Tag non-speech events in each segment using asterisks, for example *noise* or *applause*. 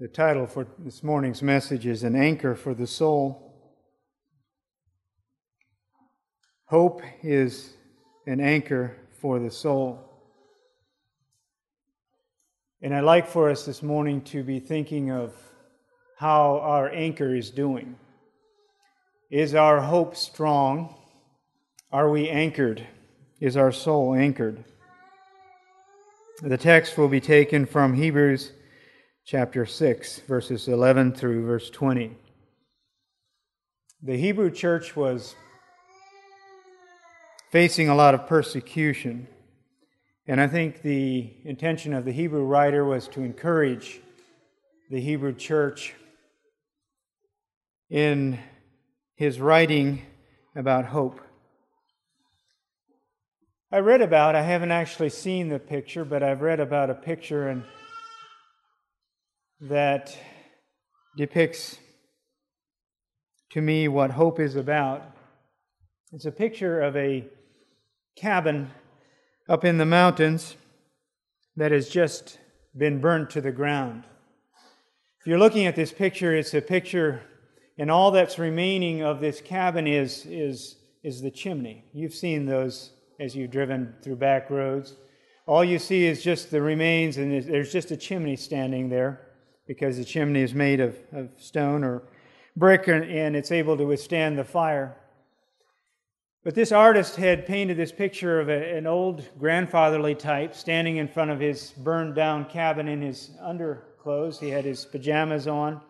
The title for this morning's message is An Anchor for the Soul. Hope is an anchor for the soul. And I'd like for us this morning to be thinking of how our anchor is doing. Is our hope strong? Are we anchored? Is our soul anchored? The text will be taken from Hebrews chapter 6, verses 11 through verse 20. The Hebrew church was facing a lot of persecution. And I think the intention of the Hebrew writer was to encourage the Hebrew church in his writing about hope. I read about, I haven't actually seen the picture, but I've read about a picture and that depicts to me what hope is about. It's a picture of a cabin up in the mountains that has just been burnt to the ground. If you're looking at this picture, it's a picture, and all that's remaining of this cabin is, is, is the chimney. You've seen those as you've driven through back roads. All you see is just the remains, and there's just a chimney standing there because the chimney is made of, of stone or brick and it's able to withstand the fire. But this artist had painted this picture of a, an old grandfatherly type standing in front of his burned down cabin in his underclothes. He had his pajamas on.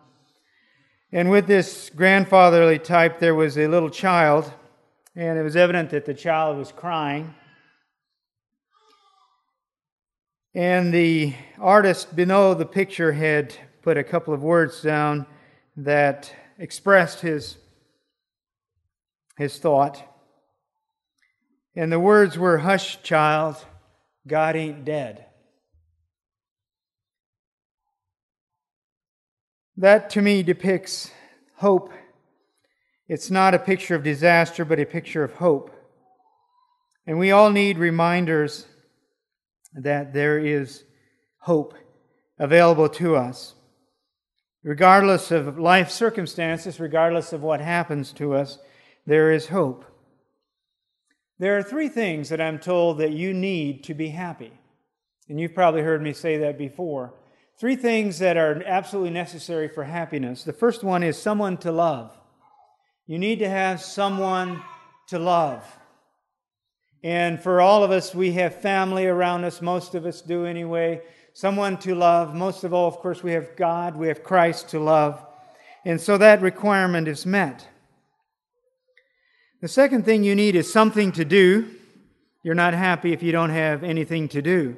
And with this grandfatherly type, there was a little child and it was evident that the child was crying. And the artist below the picture had put a couple of words down that expressed his, his thought. And the words were, Hush, child, God ain't dead. That to me depicts hope it's not a picture of disaster, but a picture of hope. And we all need reminders that there is hope available to us. Regardless of life circumstances, regardless of what happens to us, there is hope. There are three things that I'm told that you need to be happy. And you've probably heard me say that before. Three things that are absolutely necessary for happiness. The first one is someone to love. You need to have someone to love. And for all of us, we have family around us. Most of us do anyway. Someone to love. Most of all, of course, we have God, we have Christ to love. And so that requirement is met. The second thing you need is something to do. You're not happy if you don't have anything to do.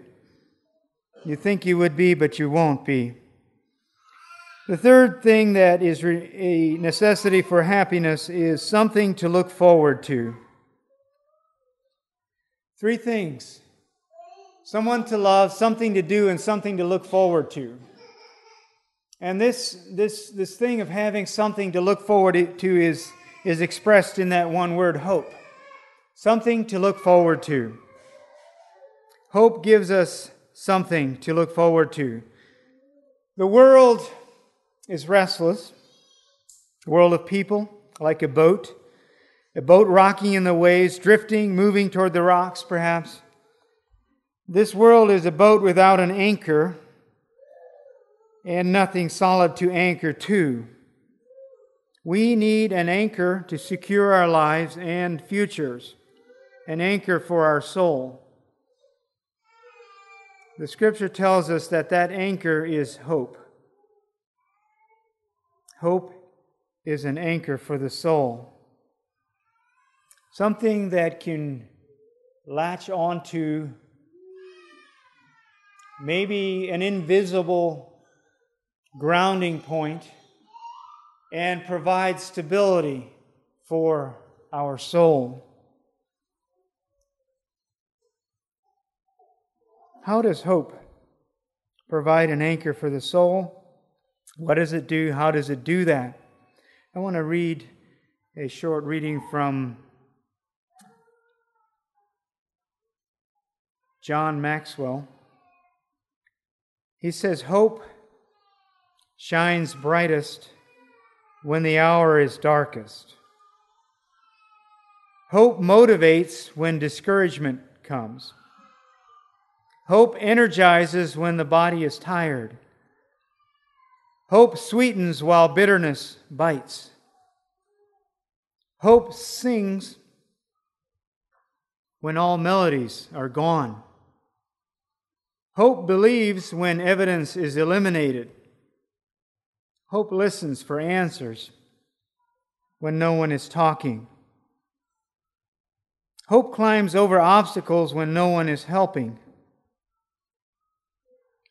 You think you would be, but you won't be. The third thing that is a necessity for happiness is something to look forward to. Three things someone to love, something to do, and something to look forward to. And this, this, this thing of having something to look forward to is, is expressed in that one word, hope. Something to look forward to. Hope gives us something to look forward to. The world is restless, a world of people like a boat, a boat rocking in the waves, drifting, moving toward the rocks, perhaps. This world is a boat without an anchor and nothing solid to anchor to. We need an anchor to secure our lives and futures, an anchor for our soul. The scripture tells us that that anchor is hope. Hope is an anchor for the soul, something that can latch onto maybe an invisible grounding point and provide stability for our soul. How does hope provide an anchor for the soul? What does it do? How does it do that? I want to read a short reading from John Maxwell. He says, Hope shines brightest when the hour is darkest. Hope motivates when discouragement comes. Hope energizes when the body is tired. Hope sweetens while bitterness bites. Hope sings when all melodies are gone. Hope believes when evidence is eliminated. Hope listens for answers when no one is talking. Hope climbs over obstacles when no one is helping.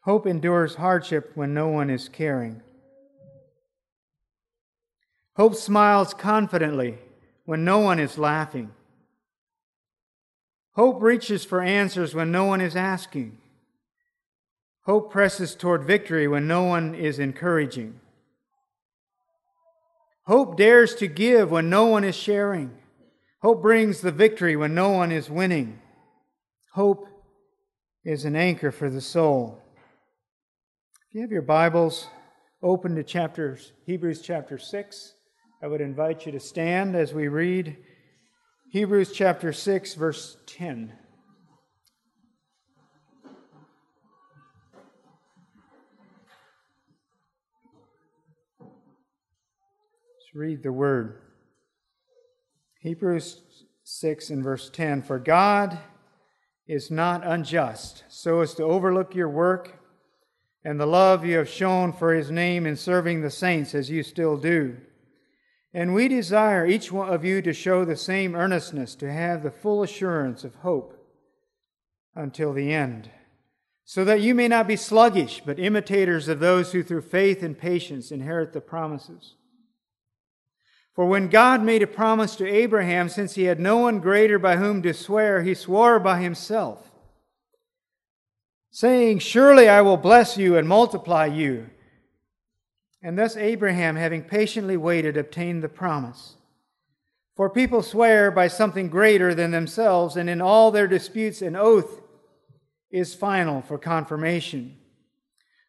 Hope endures hardship when no one is caring. Hope smiles confidently when no one is laughing. Hope reaches for answers when no one is asking. Hope presses toward victory when no one is encouraging. Hope dares to give when no one is sharing. Hope brings the victory when no one is winning. Hope is an anchor for the soul. If you have your Bibles open to chapters Hebrews chapter 6, I would invite you to stand as we read Hebrews chapter 6 verse 10. Read the word. Hebrews 6 and verse 10 For God is not unjust, so as to overlook your work and the love you have shown for his name in serving the saints as you still do. And we desire each one of you to show the same earnestness, to have the full assurance of hope until the end, so that you may not be sluggish, but imitators of those who through faith and patience inherit the promises. For when God made a promise to Abraham, since he had no one greater by whom to swear, he swore by himself, saying, Surely I will bless you and multiply you. And thus Abraham, having patiently waited, obtained the promise. For people swear by something greater than themselves, and in all their disputes, an oath is final for confirmation.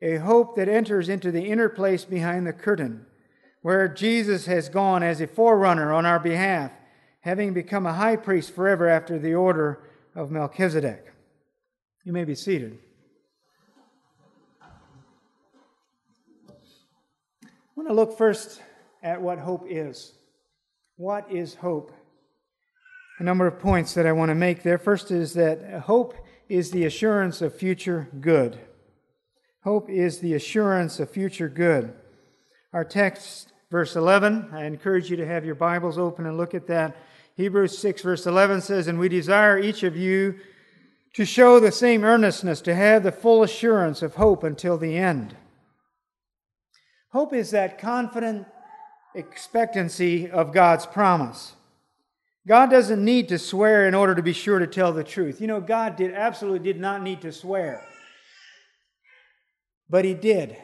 a hope that enters into the inner place behind the curtain, where Jesus has gone as a forerunner on our behalf, having become a high priest forever after the order of Melchizedek. You may be seated. I want to look first at what hope is. What is hope? A number of points that I want to make there. First is that hope is the assurance of future good. Hope is the assurance of future good. Our text, verse 11, I encourage you to have your Bibles open and look at that. Hebrews 6, verse 11 says, And we desire each of you to show the same earnestness, to have the full assurance of hope until the end. Hope is that confident expectancy of God's promise. God doesn't need to swear in order to be sure to tell the truth. You know, God did absolutely did not need to swear. But he did,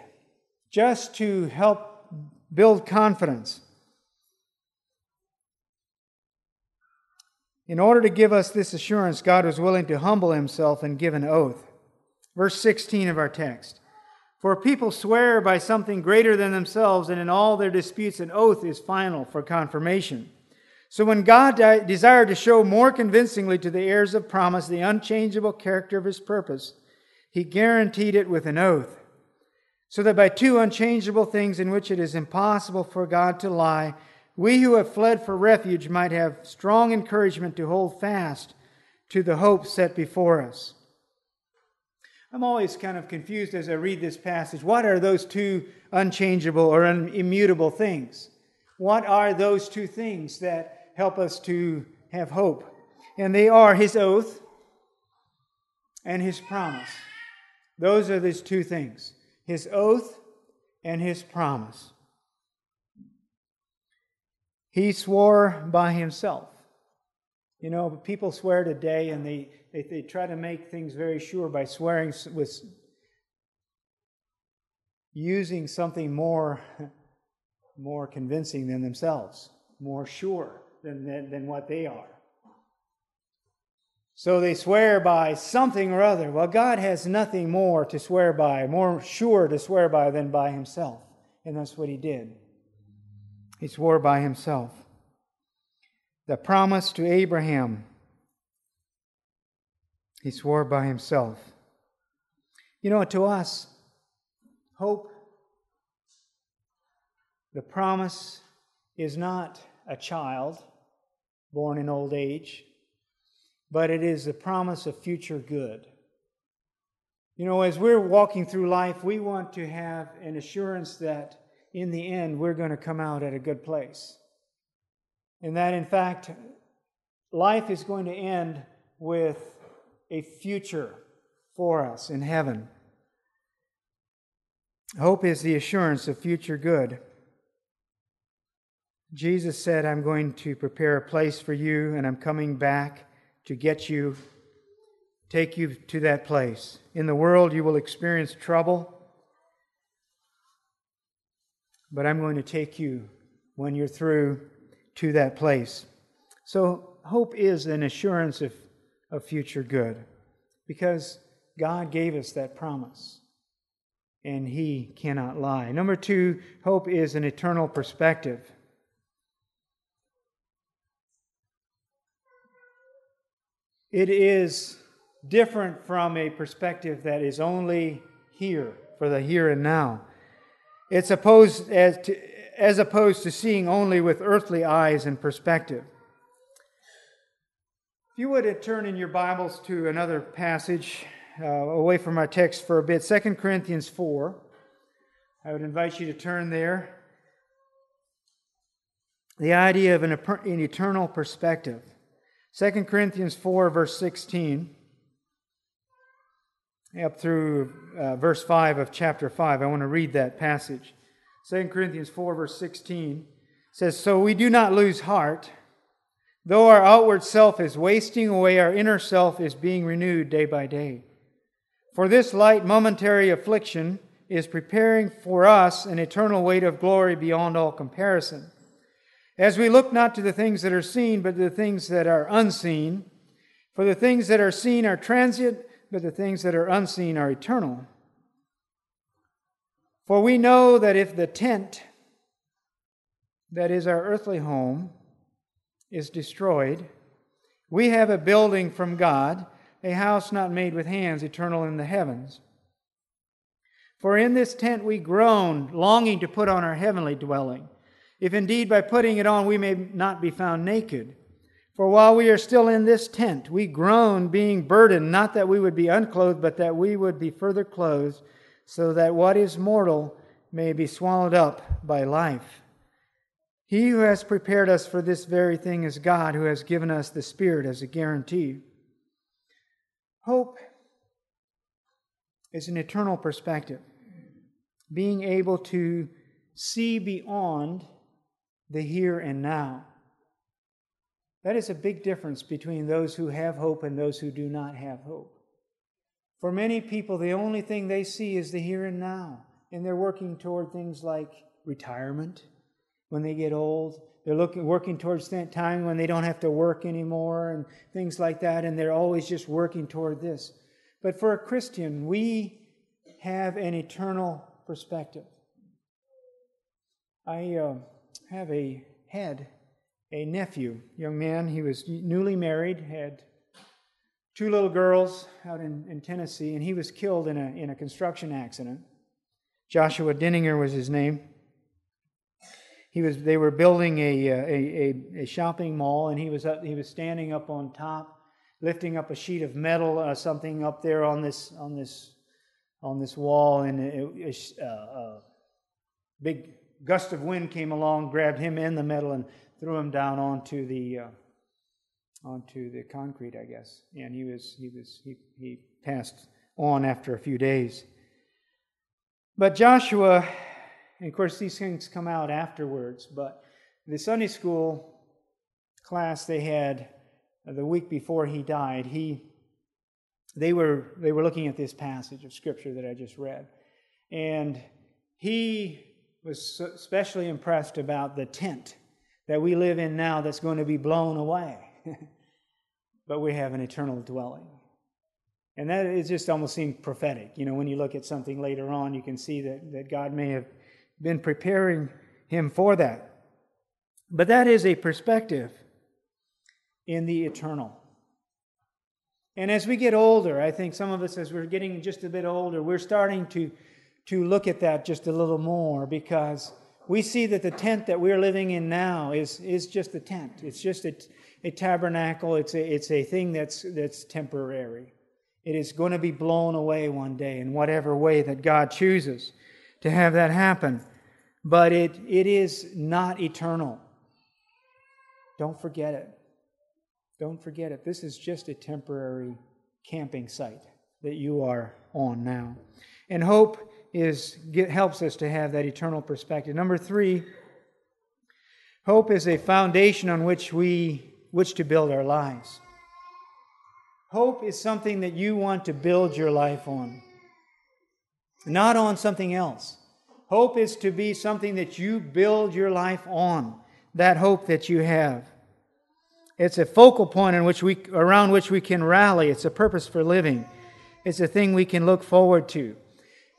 just to help build confidence. In order to give us this assurance, God was willing to humble himself and give an oath. Verse 16 of our text. For people swear by something greater than themselves, and in all their disputes, an oath is final for confirmation. So when God desired to show more convincingly to the heirs of promise the unchangeable character of his purpose, he guaranteed it with an oath so that by two unchangeable things in which it is impossible for God to lie, we who have fled for refuge might have strong encouragement to hold fast to the hope set before us. I'm always kind of confused as I read this passage. What are those two unchangeable or immutable things? What are those two things that help us to have hope? And they are His oath and His promise. Those are these two things his oath and his promise. He swore by himself. You know, people swear today and they, they, they try to make things very sure by swearing with using something more, more convincing than themselves, more sure than, than, than what they are. So they swear by something or other. Well, God has nothing more to swear by, more sure to swear by than by himself. And that's what he did. He swore by himself. The promise to Abraham, he swore by himself. You know, to us, hope, the promise is not a child born in old age but it is the promise of future good. You know, as we're walking through life, we want to have an assurance that in the end we're going to come out at a good place. And that, in fact, life is going to end with a future for us in heaven. Hope is the assurance of future good. Jesus said, I'm going to prepare a place for you, and I'm coming back to get you, take you to that place. In the world, you will experience trouble, but I'm going to take you when you're through to that place. So, hope is an assurance of, of future good because God gave us that promise and He cannot lie. Number two, hope is an eternal perspective. It is different from a perspective that is only here, for the here and now. It's opposed as, to, as opposed to seeing only with earthly eyes and perspective. If you would turn in your Bibles to another passage uh, away from our text for a bit, 2 Corinthians 4. I would invite you to turn there. The idea of an, an eternal perspective. 2 Corinthians 4, verse 16, up through uh, verse 5 of chapter 5. I want to read that passage. 2 Corinthians 4, verse 16 says, So we do not lose heart. Though our outward self is wasting away, our inner self is being renewed day by day. For this light momentary affliction is preparing for us an eternal weight of glory beyond all comparison as we look not to the things that are seen, but to the things that are unseen. For the things that are seen are transient, but the things that are unseen are eternal. For we know that if the tent, that is our earthly home, is destroyed, we have a building from God, a house not made with hands, eternal in the heavens. For in this tent we groan, longing to put on our heavenly dwelling if indeed by putting it on we may not be found naked. For while we are still in this tent, we groan, being burdened, not that we would be unclothed, but that we would be further clothed, so that what is mortal may be swallowed up by life. He who has prepared us for this very thing is God, who has given us the Spirit as a guarantee. Hope is an eternal perspective, being able to see beyond the here and now. That is a big difference between those who have hope and those who do not have hope. For many people, the only thing they see is the here and now, and they're working toward things like retirement when they get old. They're looking, working towards that time when they don't have to work anymore and things like that, and they're always just working toward this. But for a Christian, we have an eternal perspective. I. Uh, have a had a nephew, young man. He was newly married, had two little girls out in, in Tennessee, and he was killed in a, in a construction accident. Joshua Denninger was his name. He was, they were building a, a, a, a shopping mall, and he was, up, he was standing up on top, lifting up a sheet of metal, uh, something up there on this, on this, on this wall, and it, it, uh, a big gust of wind came along, grabbed him in the middle, and threw him down onto the uh, onto the concrete, I guess. And he was he was he he passed on after a few days. But Joshua, and of course these things come out afterwards, but the Sunday school class they had the week before he died, he they were they were looking at this passage of scripture that I just read, and he was especially impressed about the tent that we live in now that's going to be blown away, *laughs* but we have an eternal dwelling. And that it just almost seems prophetic. You know, when you look at something later on, you can see that, that God may have been preparing him for that. But that is a perspective in the eternal. And as we get older, I think some of us, as we're getting just a bit older, we're starting to, to look at that just a little more because we see that the tent that we're living in now is, is just a tent. It's just a, a tabernacle. It's a, it's a thing that's, that's temporary. It is going to be blown away one day in whatever way that God chooses to have that happen. But it, it is not eternal. Don't forget it. Don't forget it. This is just a temporary camping site that you are on now. And hope is get, helps us to have that eternal perspective. Number three, hope is a foundation on which we which to build our lives. Hope is something that you want to build your life on, not on something else. Hope is to be something that you build your life on, that hope that you have. It's a focal point in which we, around which we can rally. It's a purpose for living. It's a thing we can look forward to.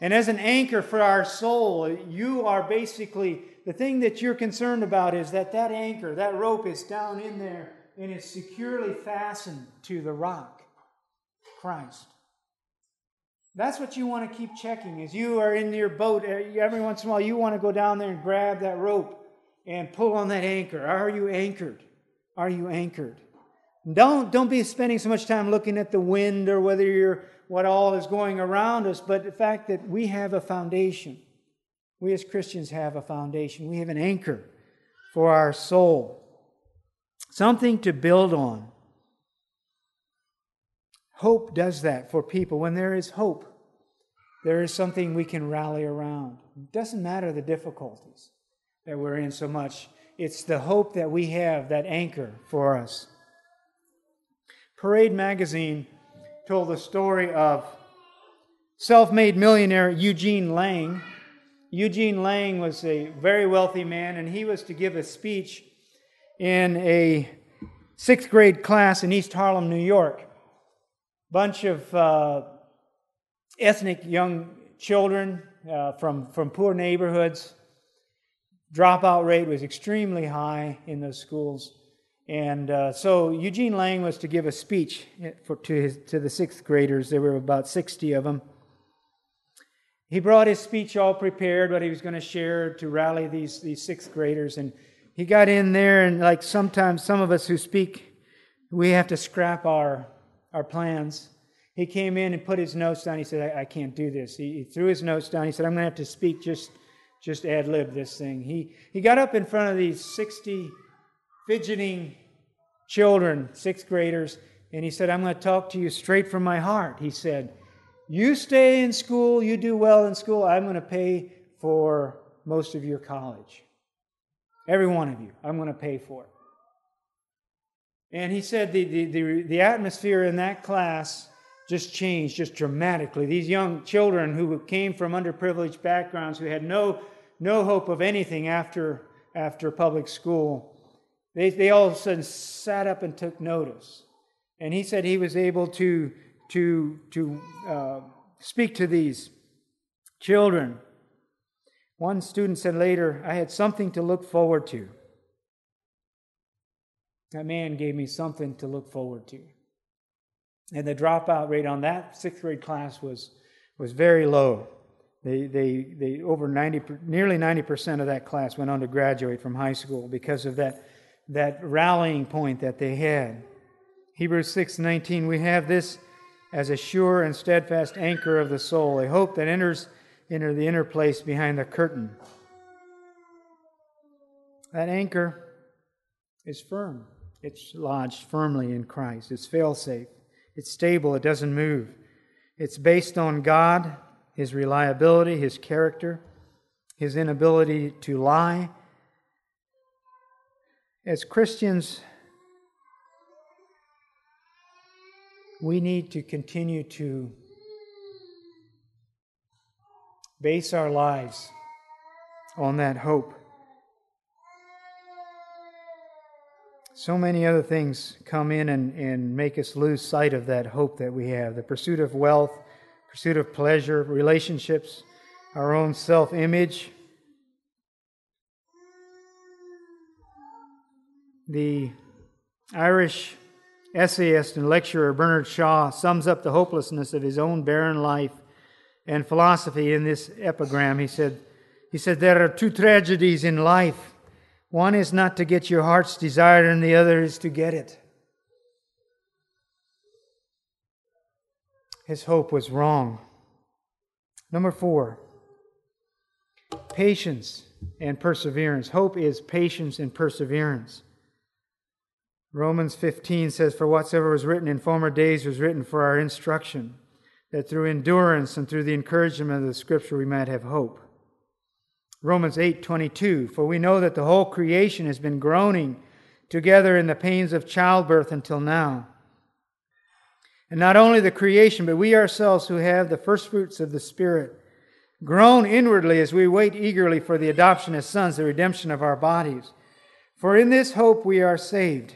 And as an anchor for our soul, you are basically the thing that you're concerned about is that that anchor, that rope is down in there and is securely fastened to the rock, Christ. That's what you want to keep checking as you are in your boat uh, every once in a while you want to go down there and grab that rope and pull on that anchor. Are you anchored? Are you anchored? Don't, don't be spending so much time looking at the wind or whether you're what all is going around us, but the fact that we have a foundation. We as Christians have a foundation. We have an anchor for our soul, something to build on. Hope does that for people. When there is hope, there is something we can rally around. It doesn't matter the difficulties that we're in so much. It's the hope that we have, that anchor for us. Parade magazine told the story of self made millionaire Eugene Lang. Eugene Lang was a very wealthy man, and he was to give a speech in a sixth grade class in East Harlem, New York. Bunch of uh, ethnic young children uh, from, from poor neighborhoods dropout rate was extremely high in those schools. And uh, so Eugene Lang was to give a speech for, to, his, to the sixth graders. There were about 60 of them. He brought his speech all prepared, what he was going to share to rally these, these sixth graders. And he got in there, and like sometimes some of us who speak, we have to scrap our, our plans. He came in and put his notes down. He said, I, I can't do this. He, he threw his notes down. He said, I'm going to have to speak just just ad lib this thing. He, he got up in front of these 60 fidgeting children, sixth graders, and he said, I'm going to talk to you straight from my heart. He said, You stay in school, you do well in school, I'm going to pay for most of your college. Every one of you, I'm going to pay for it. And he said the, the, the, the atmosphere in that class just changed just dramatically. These young children who came from underprivileged backgrounds, who had no no hope of anything after, after public school, they, they all of a sudden sat up and took notice. And he said he was able to, to, to uh, speak to these children. One student said later, I had something to look forward to. That man gave me something to look forward to. And the dropout rate on that sixth grade class was, was very low. They, they, they over 90, nearly 90% of that class went on to graduate from high school because of that, that rallying point that they had. Hebrews 6:19 we have this as a sure and steadfast anchor of the soul, a hope that enters into the inner place behind the curtain. That anchor is firm. It's lodged firmly in Christ. It's fail-safe. It's stable. It doesn't move. It's based on God his reliability, his character, his inability to lie. As Christians, we need to continue to base our lives on that hope. So many other things come in and, and make us lose sight of that hope that we have the pursuit of wealth, pursuit of pleasure, relationships, our own self image. The Irish essayist and lecturer Bernard Shaw sums up the hopelessness of his own barren life and philosophy in this epigram. He said, he said, There are two tragedies in life. One is not to get your heart's desire, and the other is to get it. His hope was wrong. Number four, patience and perseverance. Hope is patience and perseverance. Romans 15 says, For whatsoever was written in former days was written for our instruction, that through endurance and through the encouragement of the Scripture we might have hope. Romans 8:22 For we know that the whole creation has been groaning together in the pains of childbirth until now. And not only the creation, but we ourselves who have the first fruits of the Spirit groan inwardly as we wait eagerly for the adoption as sons, the redemption of our bodies. For in this hope we are saved.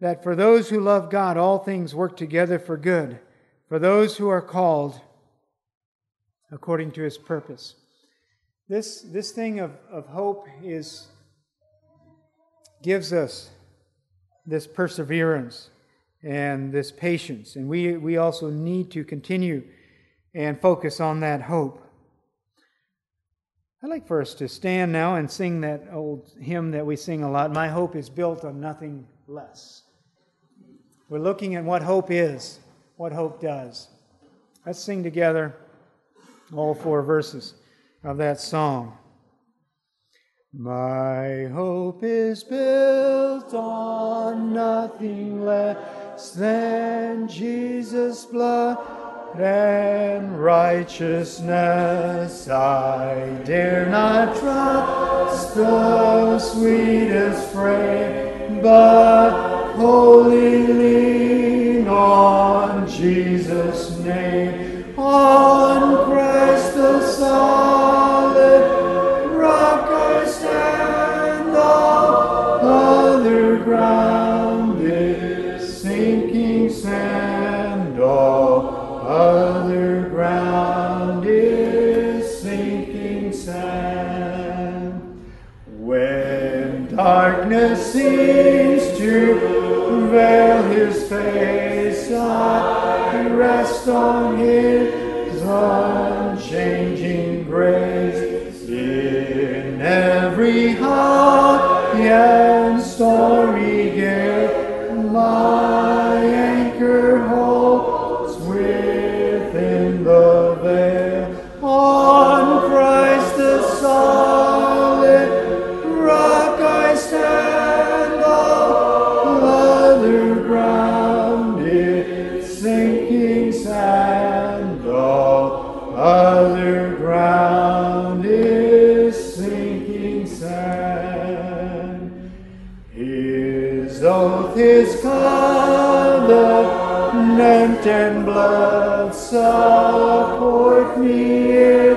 that for those who love God, all things work together for good, for those who are called according to his purpose. This, this thing of, of hope is gives us this perseverance and this patience. And we, we also need to continue and focus on that hope. I'd like for us to stand now and sing that old hymn that we sing a lot My hope is built on nothing less. We're looking at what hope is, what hope does. Let's sing together all four verses of that song. My hope is built on nothing less than Jesus' blood and righteousness. I dare not trust the sweetest frame, but face, his covenant and blood support me in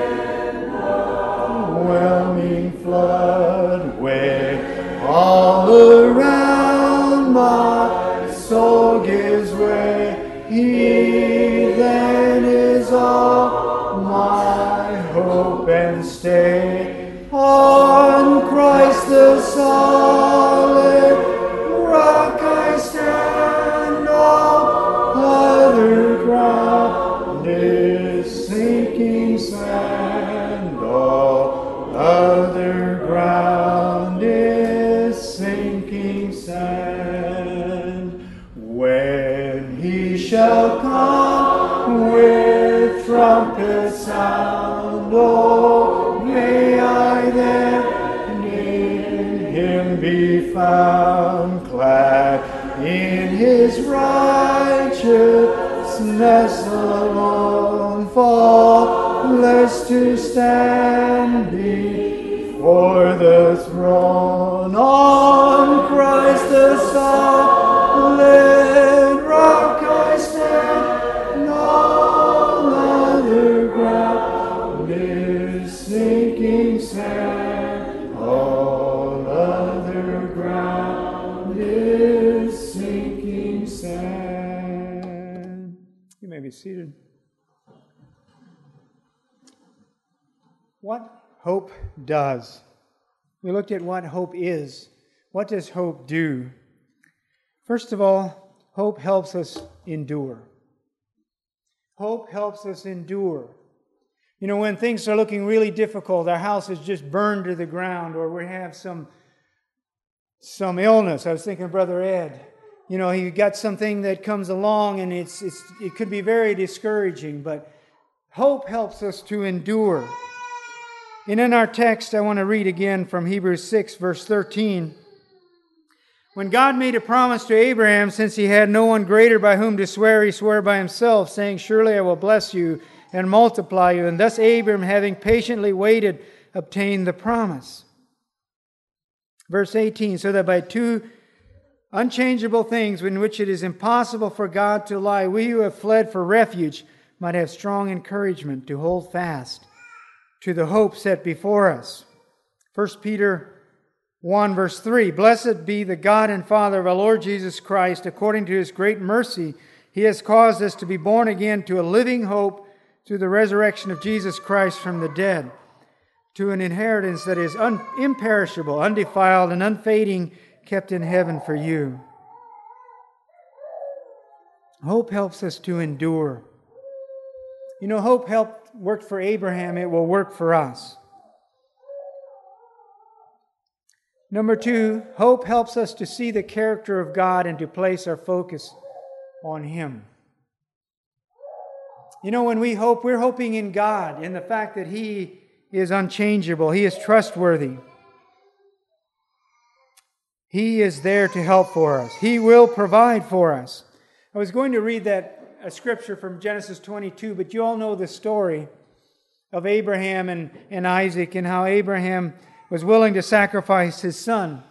whelming flood when all around my soul gives way. He then is all my hope and stay. To stand before the throne. On Christ the solid rock I stand, and all other ground is sinking sand. Other ground sinking sand. You may be seated. What hope does. We looked at what hope is. What does hope do? First of all, hope helps us endure. Hope helps us endure. You know, when things are looking really difficult, our house is just burned to the ground, or we have some, some illness. I was thinking Brother Ed. You know, he got something that comes along, and it's, it's, it could be very discouraging, but hope helps us to endure. And in our text, I want to read again from Hebrews 6, verse 13. When God made a promise to Abraham, since he had no one greater by whom to swear, he swore by himself, saying, Surely I will bless you and multiply you. And thus Abram, having patiently waited, obtained the promise. Verse 18 So that by two unchangeable things in which it is impossible for God to lie, we who have fled for refuge might have strong encouragement to hold fast to the hope set before us. 1 Peter 1, verse 3 Blessed be the God and Father of our Lord Jesus Christ. According to his great mercy, he has caused us to be born again to a living hope through the resurrection of Jesus Christ from the dead, to an inheritance that is un- imperishable, undefiled, and unfading, kept in heaven for you. Hope helps us to endure. You know, hope helped worked for Abraham, it will work for us. Number two, hope helps us to see the character of God and to place our focus on Him. You know, when we hope, we're hoping in God, in the fact that He is unchangeable, He is trustworthy. He is there to help for us, He will provide for us. I was going to read that a scripture from Genesis 22, but you all know the story of Abraham and, and Isaac and how Abraham was willing to sacrifice his son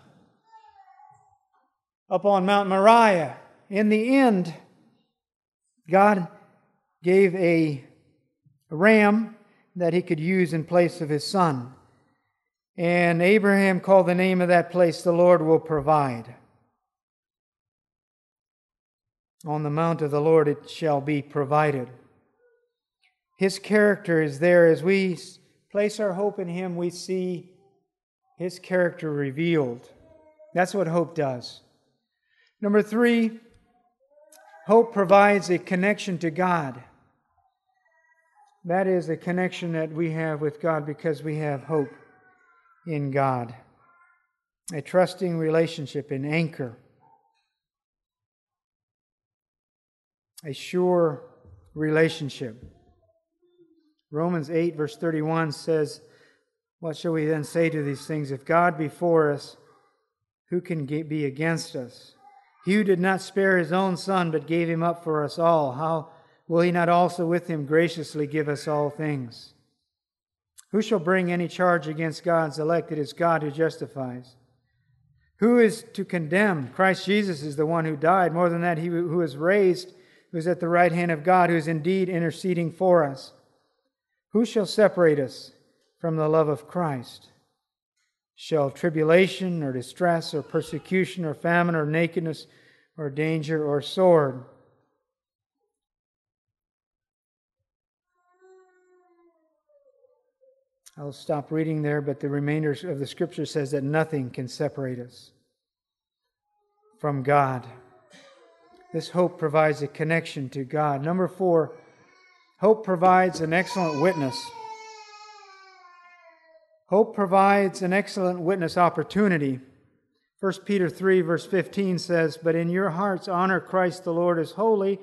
up on Mount Moriah. In the end, God gave a ram that he could use in place of his son. And Abraham called the name of that place, The Lord Will Provide. On the mount of the Lord it shall be provided. His character is there. As we place our hope in Him, we see His character revealed. That's what hope does. Number three, hope provides a connection to God. That is a connection that we have with God because we have hope in God. A trusting relationship, an anchor. A sure relationship. Romans 8, verse 31 says, What shall we then say to these things? If God be for us, who can be against us? He who did not spare his own son, but gave him up for us all, how will he not also with him graciously give us all things? Who shall bring any charge against God's elect? It is God who justifies. Who is to condemn? Christ Jesus is the one who died. More than that, he who is raised who is at the right hand of God, who is indeed interceding for us. Who shall separate us from the love of Christ? Shall tribulation or distress or persecution or famine or nakedness or danger or sword? I'll stop reading there, but the remainder of the scripture says that nothing can separate us from God. This hope provides a connection to God. Number four, hope provides an excellent witness. Hope provides an excellent witness opportunity. 1 Peter 3, verse 15 says, But in your hearts honor Christ the Lord as holy,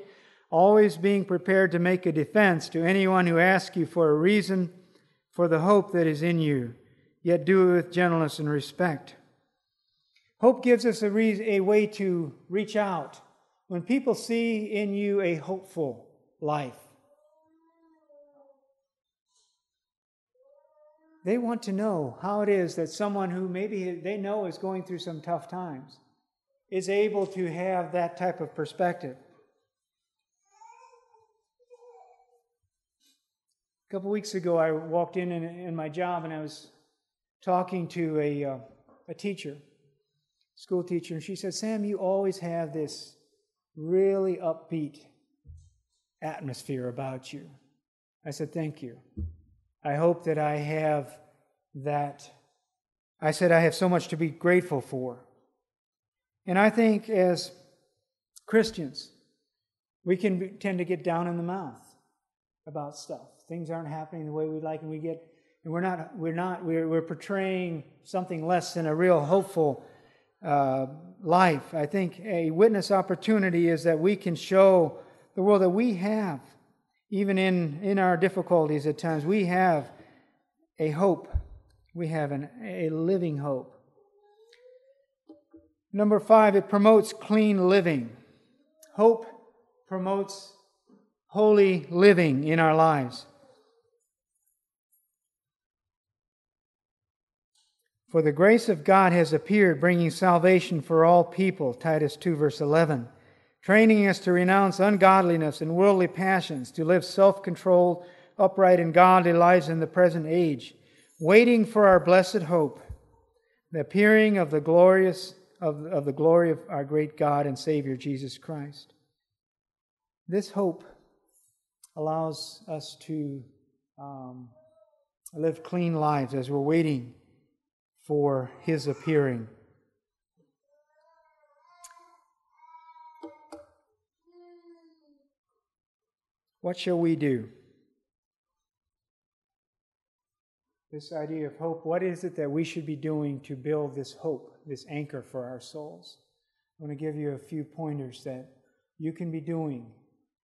always being prepared to make a defense to anyone who asks you for a reason for the hope that is in you, yet do it with gentleness and respect Hope gives us a, reason, a way to reach out. When people see in you a hopeful life, they want to know how it is that someone who maybe they know is going through some tough times is able to have that type of perspective. A couple weeks ago, I walked in, in my job and I was talking to a, uh, a teacher, school teacher, and she said, Sam, you always have this really upbeat atmosphere about you. I said, Thank you. I hope that I have that. I said, I have so much to be grateful for. And I think as Christians, we can be, tend to get down in the mouth about stuff. Things aren't happening the way we'd like, and we get, and we're not, we're not, we're, we're portraying something less than a real hopeful uh, life. I think a witness opportunity is that we can show the world that we have even in, in our difficulties at times, we have a hope. We have an, a living hope. Number five, it promotes clean living. Hope promotes holy living in our lives. For the grace of God has appeared, bringing salvation for all people. Titus 2, verse 11 training us to renounce ungodliness and worldly passions, to live self controlled, upright, and godly lives in the present age, waiting for our blessed hope, the appearing of the glorious of, of the glory of our great God and Savior Jesus Christ. This hope allows us to um, live clean lives as we're waiting for His appearing. What shall we do? This idea of hope, what is it that we should be doing to build this hope, this anchor for our souls? I want to give you a few pointers that you can be doing,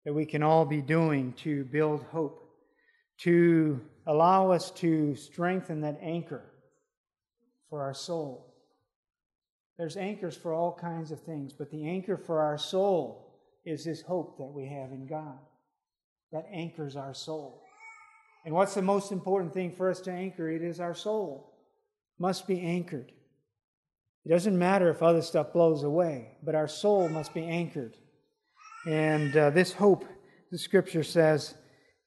that we can all be doing to build hope, to allow us to strengthen that anchor for our soul. There's anchors for all kinds of things, but the anchor for our soul is this hope that we have in God that anchors our soul. And what's the most important thing for us to anchor? It is our soul. Must be anchored. It doesn't matter if other stuff blows away, but our soul must be anchored. And uh, this hope, the scripture says,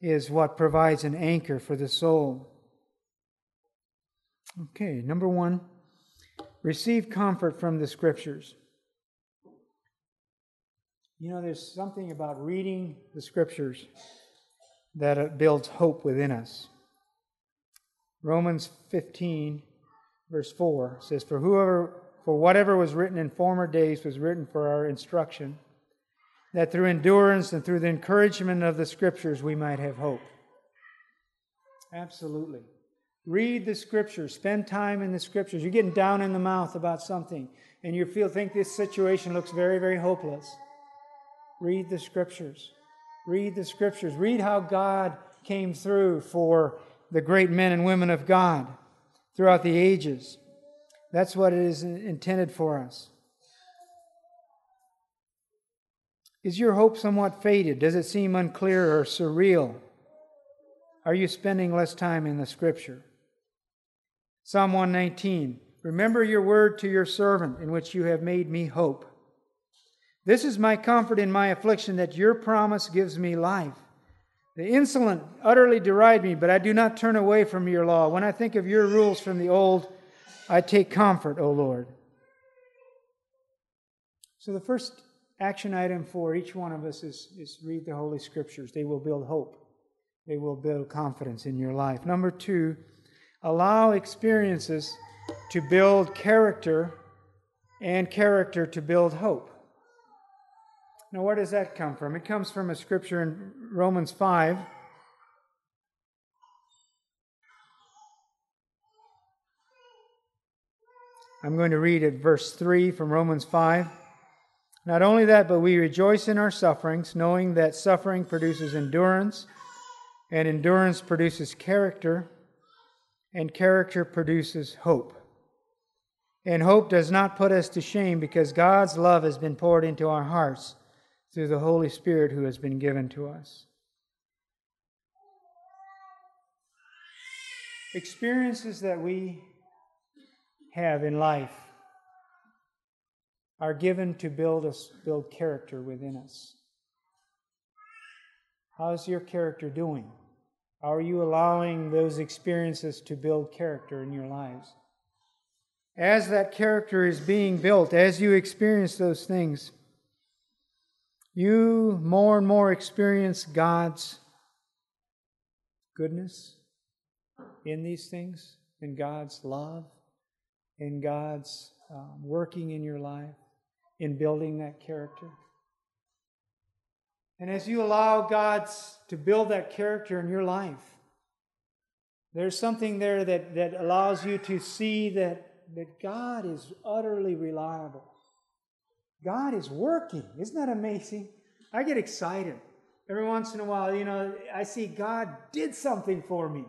is what provides an anchor for the soul. Okay, number one, receive comfort from the scriptures. You know, there's something about reading the scriptures that it builds hope within us. Romans 15, verse 4 says, For whoever for whatever was written in former days was written for our instruction, that through endurance and through the encouragement of the scriptures we might have hope. Absolutely. Read the scriptures, spend time in the scriptures. You're getting down in the mouth about something, and you feel think this situation looks very, very hopeless. Read the scriptures. Read the scriptures. Read how God came through for the great men and women of God throughout the ages. That's what it is intended for us. Is your hope somewhat faded? Does it seem unclear or surreal? Are you spending less time in the scripture? Psalm 119 Remember your word to your servant, in which you have made me hope. This is my comfort in my affliction that your promise gives me life. The insolent utterly deride me, but I do not turn away from your law. When I think of your rules from the old, I take comfort, O Lord. So, the first action item for each one of us is, is read the Holy Scriptures. They will build hope, they will build confidence in your life. Number two, allow experiences to build character and character to build hope. Now, where does that come from? It comes from a scripture in Romans 5. I'm going to read at verse 3 from Romans 5. Not only that, but we rejoice in our sufferings, knowing that suffering produces endurance, and endurance produces character, and character produces hope. And hope does not put us to shame because God's love has been poured into our hearts through the Holy Spirit who has been given to us. Experiences that we have in life are given to build us build character within us. How's your character doing? Are you allowing those experiences to build character in your lives? As that character is being built, as you experience those things, you more and more experience God's goodness in these things, in God's love, in God's um, working in your life, in building that character. And as you allow God to build that character in your life, there's something there that, that allows you to see that, that God is utterly reliable. God is working. Isn't that amazing? I get excited. Every once in a while, you know, I see God did something for me.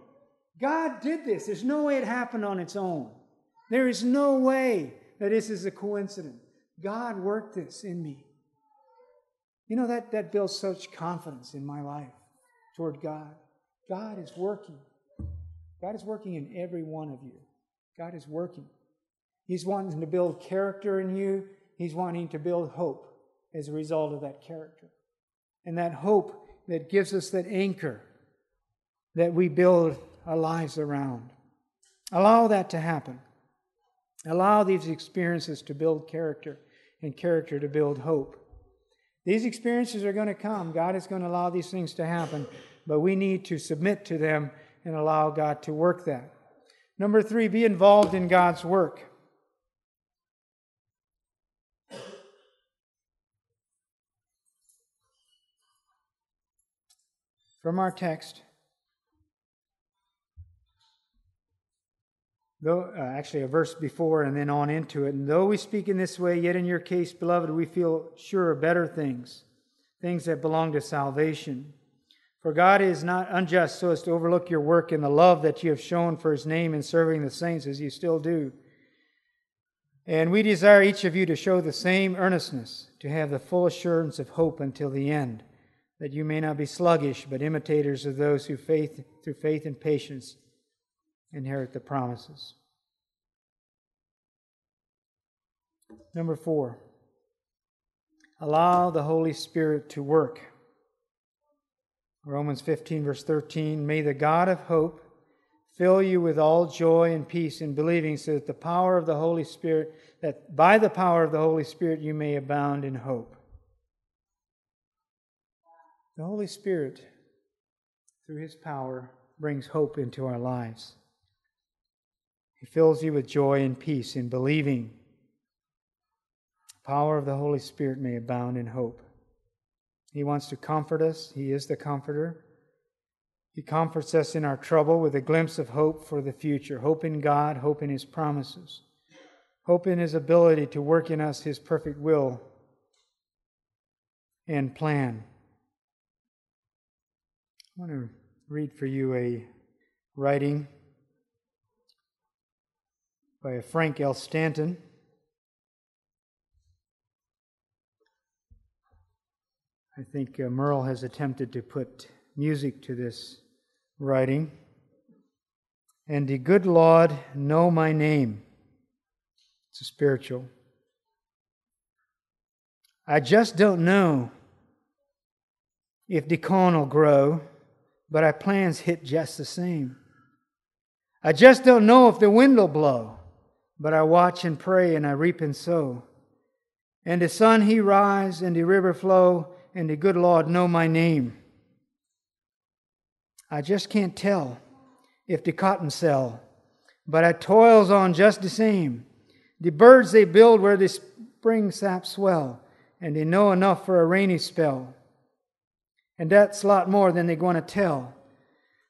God did this. There's no way it happened on its own. There is no way that this is a coincidence. God worked this in me. You know, that, that builds such confidence in my life toward God. God is working. God is working in every one of you. God is working. He's wanting to build character in you, He's wanting to build hope as a result of that character. And that hope that gives us that anchor that we build our lives around. Allow that to happen. Allow these experiences to build character and character to build hope. These experiences are going to come. God is going to allow these things to happen, but we need to submit to them and allow God to work that. Number three, be involved in God's work. From our text, though uh, actually a verse before and then on into it. And though we speak in this way yet in your case beloved we feel sure of better things things that belong to salvation. For god is not unjust so as to overlook your work and the love that you have shown for his name in serving the saints as you still do. And we desire each of you to show the same earnestness to have the full assurance of hope until the end that you may not be sluggish but imitators of those who faith through faith and patience inherit the promises. Number four, allow the Holy Spirit to work. Romans 15, verse 13 May the God of hope fill you with all joy and peace in believing, so that the power of the Holy Spirit, that by the power of the Holy Spirit you may abound in hope. The Holy Spirit, through his power, brings hope into our lives. He fills you with joy and peace in believing. The power of the Holy Spirit may abound in hope. He wants to comfort us. He is the comforter. He comforts us in our trouble with a glimpse of hope for the future hope in God, hope in His promises, hope in His ability to work in us His perfect will and plan. I want to read for you a writing by Frank L. Stanton. I think uh, Merle has attempted to put music to this writing. And the good Lord know my name. It's a spiritual. I just don't know if the corn will grow, but our plans hit just the same. I just don't know if the wind will blow, but I watch and pray, and I reap and sow. And the sun he rise, and the river flow, and the good Lord know my name. I just can't tell if the cotton sell, but I toils on just the same. The birds they build where the spring sap swell, and they know enough for a rainy spell. And that's a lot more than they're going to tell.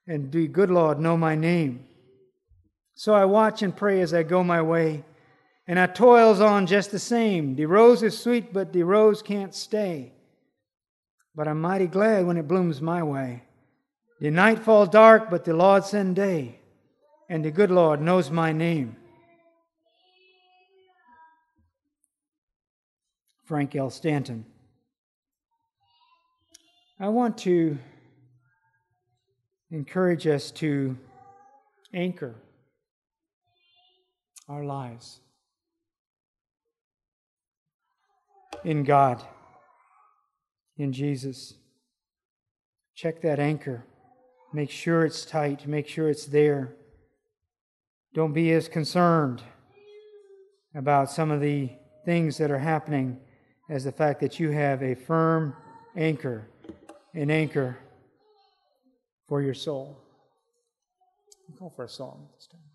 And the good Lord know my name. So I watch and pray as I go my way, and I toils on just the same. De rose is sweet, but de rose can't stay. But I'm mighty glad when it blooms my way. The night fall dark, but the Lord send day, and the good Lord knows my name. Frank L. Stanton. I want to encourage us to anchor our lives in God, in Jesus. Check that anchor. Make sure it's tight. Make sure it's there. Don't be as concerned about some of the things that are happening as the fact that you have a firm anchor, an anchor for your soul. I'll call for a song this time.